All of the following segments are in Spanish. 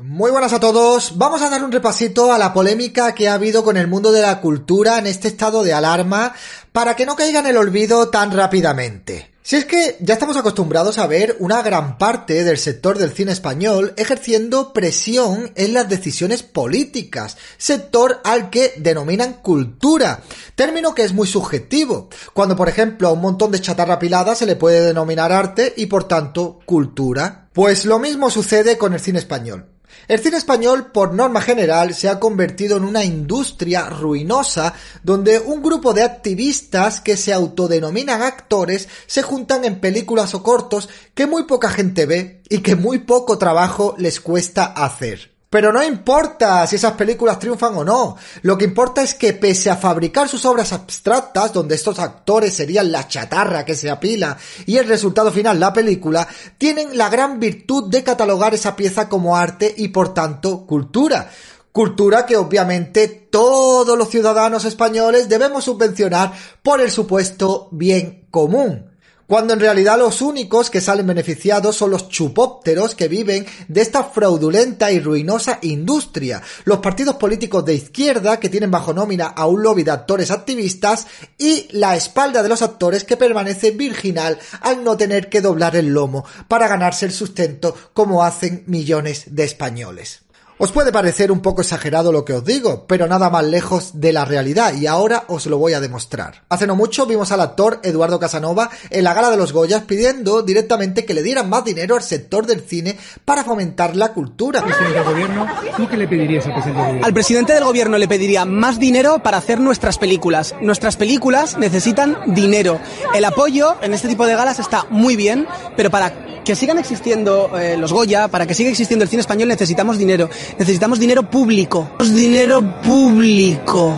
Muy buenas a todos. Vamos a dar un repasito a la polémica que ha habido con el mundo de la cultura en este estado de alarma para que no caiga en el olvido tan rápidamente. Si es que ya estamos acostumbrados a ver una gran parte del sector del cine español ejerciendo presión en las decisiones políticas, sector al que denominan cultura, término que es muy subjetivo, cuando por ejemplo a un montón de chatarra pilada se le puede denominar arte y por tanto cultura. Pues lo mismo sucede con el cine español. El cine español, por norma general, se ha convertido en una industria ruinosa donde un grupo de activistas que se autodenominan actores se juntan en películas o cortos que muy poca gente ve y que muy poco trabajo les cuesta hacer. Pero no importa si esas películas triunfan o no. Lo que importa es que pese a fabricar sus obras abstractas, donde estos actores serían la chatarra que se apila y el resultado final la película, tienen la gran virtud de catalogar esa pieza como arte y por tanto cultura. Cultura que obviamente todos los ciudadanos españoles debemos subvencionar por el supuesto bien común cuando en realidad los únicos que salen beneficiados son los chupópteros que viven de esta fraudulenta y ruinosa industria, los partidos políticos de izquierda que tienen bajo nómina a un lobby de actores activistas y la espalda de los actores que permanece virginal al no tener que doblar el lomo para ganarse el sustento como hacen millones de españoles. Os puede parecer un poco exagerado lo que os digo, pero nada más lejos de la realidad y ahora os lo voy a demostrar. Hace no mucho vimos al actor Eduardo Casanova en la gala de los Goyas pidiendo directamente que le dieran más dinero al sector del cine para fomentar la cultura. Presidente del gobierno, ¿tú qué le pedirías al presidente del gobierno? Al presidente del gobierno le pediría más dinero para hacer nuestras películas. Nuestras películas necesitan dinero. El apoyo en este tipo de galas está muy bien, pero para que sigan existiendo eh, los Goya, para que siga existiendo el cine español necesitamos dinero. Necesitamos dinero público. Dinero público.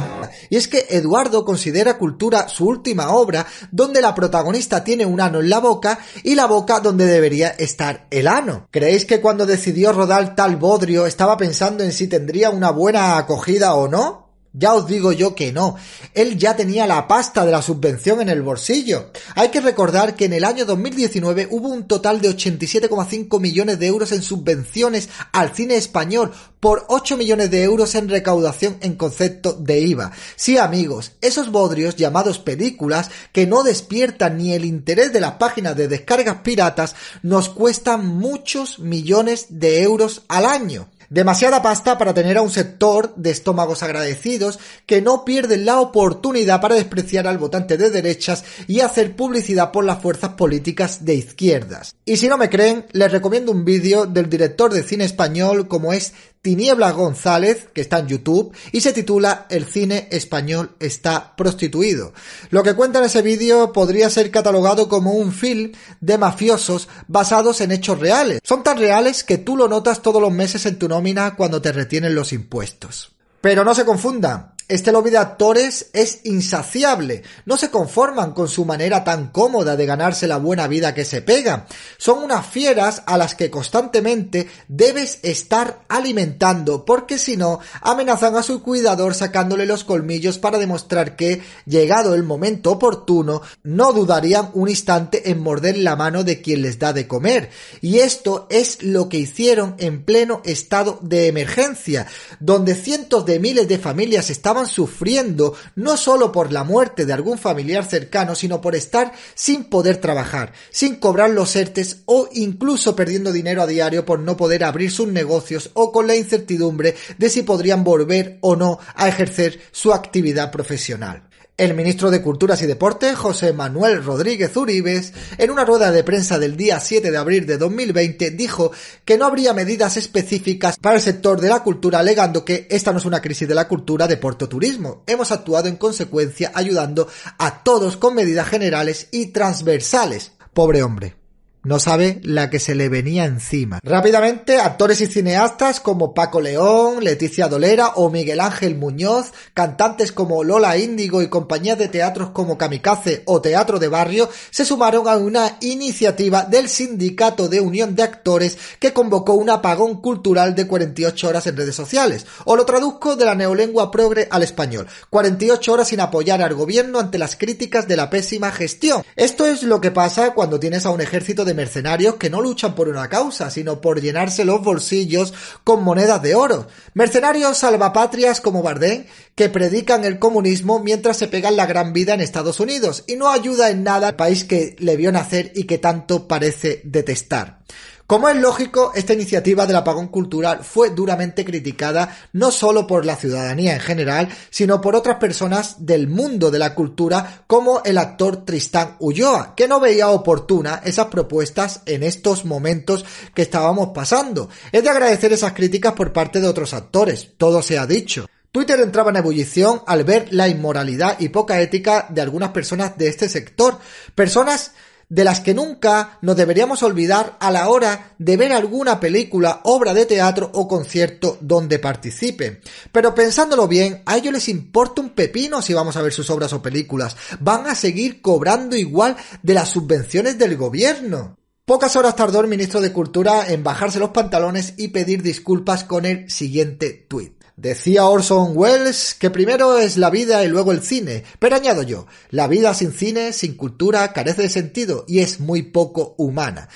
Y es que Eduardo considera cultura su última obra donde la protagonista tiene un ano en la boca y la boca donde debería estar el ano. ¿Creéis que cuando decidió rodar tal bodrio estaba pensando en si tendría una buena acogida o no? Ya os digo yo que no. Él ya tenía la pasta de la subvención en el bolsillo. Hay que recordar que en el año 2019 hubo un total de 87,5 millones de euros en subvenciones al cine español por 8 millones de euros en recaudación en concepto de IVA. Sí amigos, esos bodrios llamados películas que no despiertan ni el interés de las páginas de descargas piratas nos cuestan muchos millones de euros al año. Demasiada pasta para tener a un sector de estómagos agradecidos que no pierden la oportunidad para despreciar al votante de derechas y hacer publicidad por las fuerzas políticas de izquierdas. Y si no me creen, les recomiendo un vídeo del director de cine español como es Tiniebla González, que está en YouTube, y se titula El cine español está prostituido. Lo que cuenta en ese vídeo podría ser catalogado como un film de mafiosos basados en hechos reales. Son tan reales que tú lo notas todos los meses en tu nómina cuando te retienen los impuestos. Pero no se confundan, este lobby de actores es insaciable, no se conforman con su manera tan cómoda de ganarse la buena vida que se pega. Son unas fieras a las que constantemente debes estar alimentando, porque si no, amenazan a su cuidador sacándole los colmillos para demostrar que, llegado el momento oportuno, no dudarían un instante en morder la mano de quien les da de comer. Y esto es lo que hicieron en pleno estado de emergencia, donde cientos de miles de familias estaban estaban sufriendo no solo por la muerte de algún familiar cercano, sino por estar sin poder trabajar, sin cobrar los ERTES o incluso perdiendo dinero a diario por no poder abrir sus negocios o con la incertidumbre de si podrían volver o no a ejercer su actividad profesional. El ministro de Culturas y Deportes, José Manuel Rodríguez Uribes, en una rueda de prensa del día 7 de abril de 2020, dijo que no habría medidas específicas para el sector de la cultura, alegando que esta no es una crisis de la cultura, deporte turismo. Hemos actuado en consecuencia ayudando a todos con medidas generales y transversales. Pobre hombre no sabe la que se le venía encima. Rápidamente, actores y cineastas como Paco León, Leticia Dolera o Miguel Ángel Muñoz, cantantes como Lola Índigo y compañías de teatros como Kamikaze o Teatro de Barrio se sumaron a una iniciativa del Sindicato de Unión de Actores que convocó un apagón cultural de 48 horas en redes sociales. O lo traduzco de la neolengua progre al español. 48 horas sin apoyar al gobierno ante las críticas de la pésima gestión. Esto es lo que pasa cuando tienes a un ejército de mercenarios que no luchan por una causa, sino por llenarse los bolsillos con monedas de oro. Mercenarios salvapatrias como Bardén, que predican el comunismo mientras se pegan la gran vida en Estados Unidos y no ayuda en nada al país que le vio nacer y que tanto parece detestar. Como es lógico, esta iniciativa del apagón cultural fue duramente criticada no solo por la ciudadanía en general, sino por otras personas del mundo de la cultura como el actor Tristán Ulloa, que no veía oportuna esas propuestas en estos momentos que estábamos pasando. Es de agradecer esas críticas por parte de otros actores, todo se ha dicho. Twitter entraba en ebullición al ver la inmoralidad y poca ética de algunas personas de este sector, personas de las que nunca nos deberíamos olvidar a la hora de ver alguna película, obra de teatro o concierto donde participen. Pero pensándolo bien, a ellos les importa un pepino si vamos a ver sus obras o películas. Van a seguir cobrando igual de las subvenciones del gobierno. Pocas horas tardó el ministro de Cultura en bajarse los pantalones y pedir disculpas con el siguiente tuit. Decía Orson Welles que primero es la vida y luego el cine, pero añado yo, la vida sin cine, sin cultura, carece de sentido y es muy poco humana.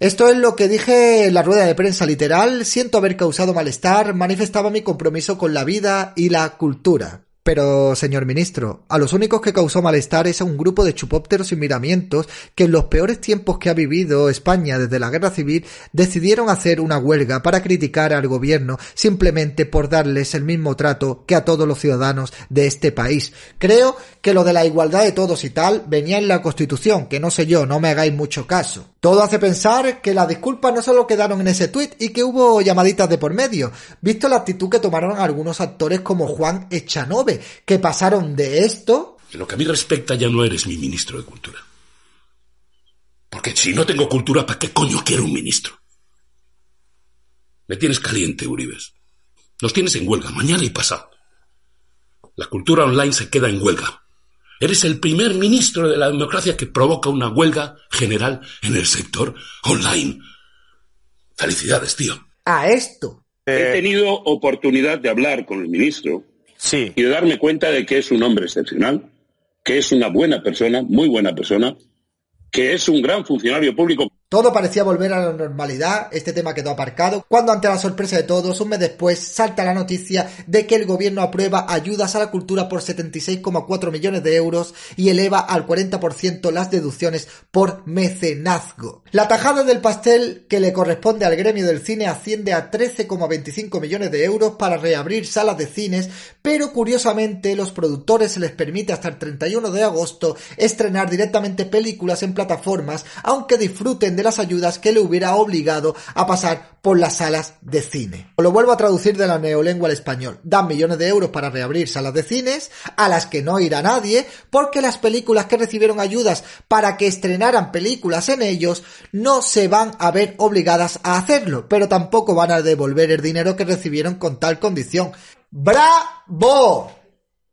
Esto es lo que dije en la rueda de prensa literal, siento haber causado malestar, manifestaba mi compromiso con la vida y la cultura. Pero, señor ministro, a los únicos que causó malestar es a un grupo de chupópteros y miramientos que en los peores tiempos que ha vivido España desde la guerra civil decidieron hacer una huelga para criticar al gobierno simplemente por darles el mismo trato que a todos los ciudadanos de este país. Creo que lo de la igualdad de todos y tal venía en la Constitución, que no sé yo, no me hagáis mucho caso. Todo hace pensar que las disculpas no solo quedaron en ese tuit y que hubo llamaditas de por medio, visto la actitud que tomaron algunos actores como Juan Echanove, que pasaron de esto... En lo que a mí respecta ya no eres mi ministro de Cultura. Porque si no tengo cultura, ¿para qué coño quiero un ministro? Me tienes caliente, Uribes. Nos tienes en huelga mañana y pasado. La cultura online se queda en huelga. Eres el primer ministro de la democracia que provoca una huelga general en el sector online. Felicidades, tío. A esto. He tenido oportunidad de hablar con el ministro Sí. y de darme cuenta de que es un hombre excepcional, que es una buena persona, muy buena persona, que es un gran funcionario público. Todo parecía volver a la normalidad, este tema quedó aparcado, cuando ante la sorpresa de todos, un mes después, salta la noticia de que el gobierno aprueba ayudas a la cultura por 76,4 millones de euros y eleva al 40% las deducciones por mecenazgo. La tajada del pastel que le corresponde al gremio del cine asciende a 13,25 millones de euros para reabrir salas de cines, pero curiosamente los productores se les permite hasta el 31 de agosto estrenar directamente películas en plataformas, aunque disfruten de las ayudas que le hubiera obligado a pasar por las salas de cine. Lo vuelvo a traducir de la neolengua al español. Dan millones de euros para reabrir salas de cines, a las que no irá nadie, porque las películas que recibieron ayudas para que estrenaran películas en ellos no se van a ver obligadas a hacerlo, pero tampoco van a devolver el dinero que recibieron con tal condición. ¡Bravo!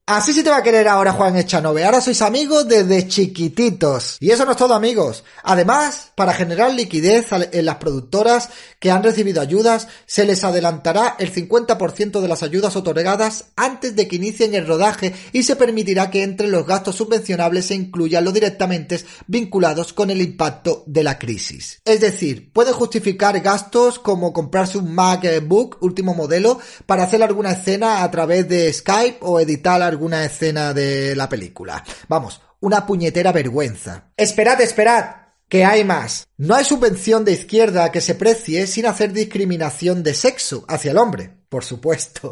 Así sí te va a querer ahora Juan Echanove. Ahora sois amigos desde chiquititos. Y eso no es todo amigos. Además, para generar liquidez en las productoras que han recibido ayudas, se les adelantará el 50% de las ayudas otorgadas antes de que inicien el rodaje y se permitirá que entre los gastos subvencionables se incluyan los directamente vinculados con el impacto de la crisis. Es decir, puede justificar gastos como comprarse un MacBook último modelo para hacer alguna escena a través de Skype o editar alguna escena de la película. Vamos, una puñetera vergüenza. Esperad, esperad, que hay más. No hay subvención de izquierda que se precie sin hacer discriminación de sexo hacia el hombre por supuesto.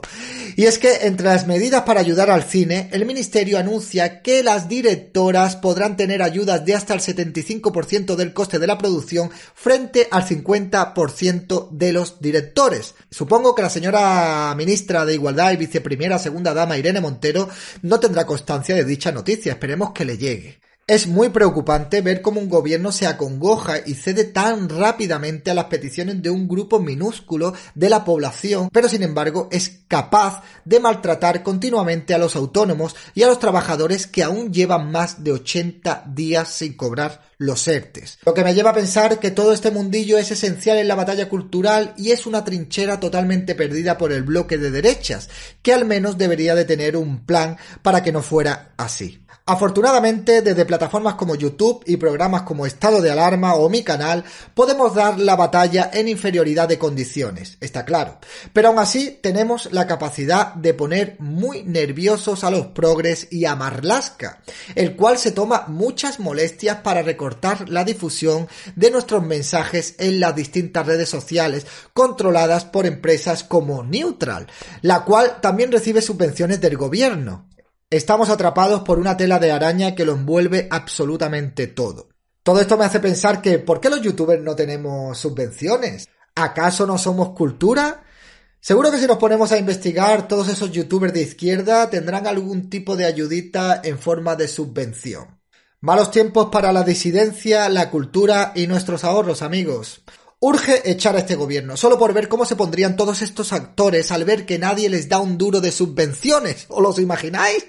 Y es que entre las medidas para ayudar al cine, el Ministerio anuncia que las directoras podrán tener ayudas de hasta el 75% del coste de la producción frente al 50% de los directores. Supongo que la señora ministra de Igualdad y viceprimera segunda dama Irene Montero no tendrá constancia de dicha noticia. Esperemos que le llegue. Es muy preocupante ver cómo un gobierno se acongoja y cede tan rápidamente a las peticiones de un grupo minúsculo de la población, pero sin embargo es capaz de maltratar continuamente a los autónomos y a los trabajadores que aún llevan más de 80 días sin cobrar los ERTES. Lo que me lleva a pensar que todo este mundillo es esencial en la batalla cultural y es una trinchera totalmente perdida por el bloque de derechas, que al menos debería de tener un plan para que no fuera así. Afortunadamente, desde plataformas como YouTube y programas como Estado de Alarma o mi canal, podemos dar la batalla en inferioridad de condiciones, está claro. Pero aún así, tenemos la capacidad de poner muy nerviosos a los progres y a Marlaska, el cual se toma muchas molestias para recortar la difusión de nuestros mensajes en las distintas redes sociales controladas por empresas como Neutral, la cual también recibe subvenciones del gobierno. Estamos atrapados por una tela de araña que lo envuelve absolutamente todo. Todo esto me hace pensar que ¿por qué los youtubers no tenemos subvenciones? ¿Acaso no somos cultura? Seguro que si nos ponemos a investigar, todos esos youtubers de izquierda tendrán algún tipo de ayudita en forma de subvención. Malos tiempos para la disidencia, la cultura y nuestros ahorros, amigos. Urge echar a este gobierno, solo por ver cómo se pondrían todos estos actores al ver que nadie les da un duro de subvenciones. ¿Os los imagináis?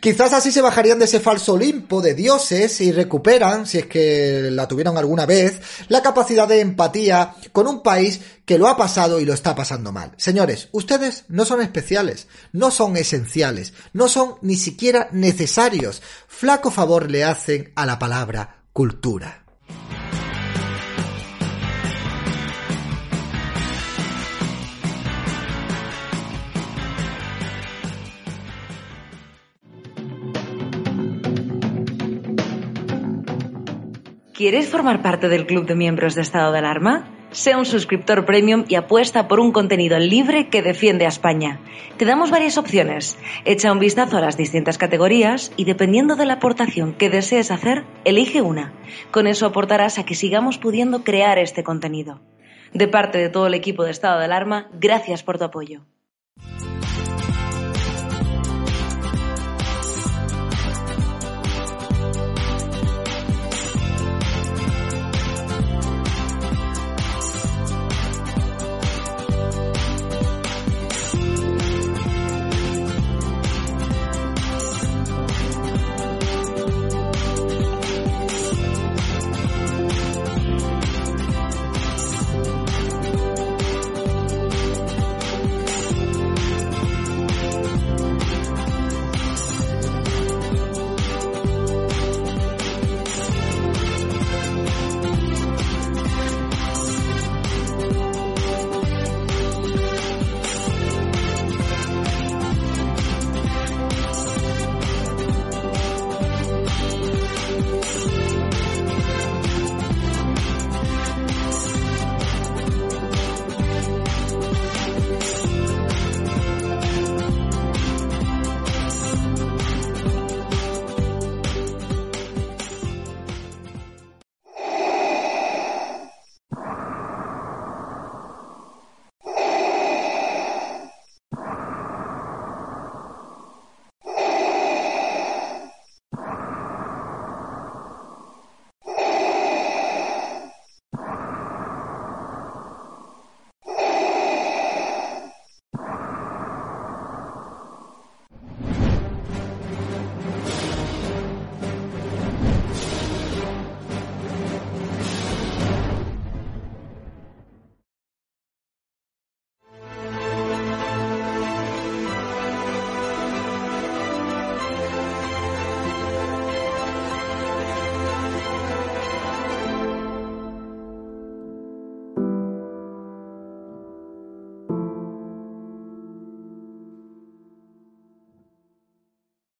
Quizás así se bajarían de ese falso Olimpo de dioses y recuperan, si es que la tuvieron alguna vez, la capacidad de empatía con un país que lo ha pasado y lo está pasando mal. Señores, ustedes no son especiales, no son esenciales, no son ni siquiera necesarios. Flaco favor le hacen a la palabra cultura. ¿Quieres formar parte del club de miembros de estado de alarma? Sea un suscriptor premium y apuesta por un contenido libre que defiende a España. Te damos varias opciones. Echa un vistazo a las distintas categorías y dependiendo de la aportación que desees hacer, elige una. Con eso aportarás a que sigamos pudiendo crear este contenido. De parte de todo el equipo de estado de alarma, gracias por tu apoyo.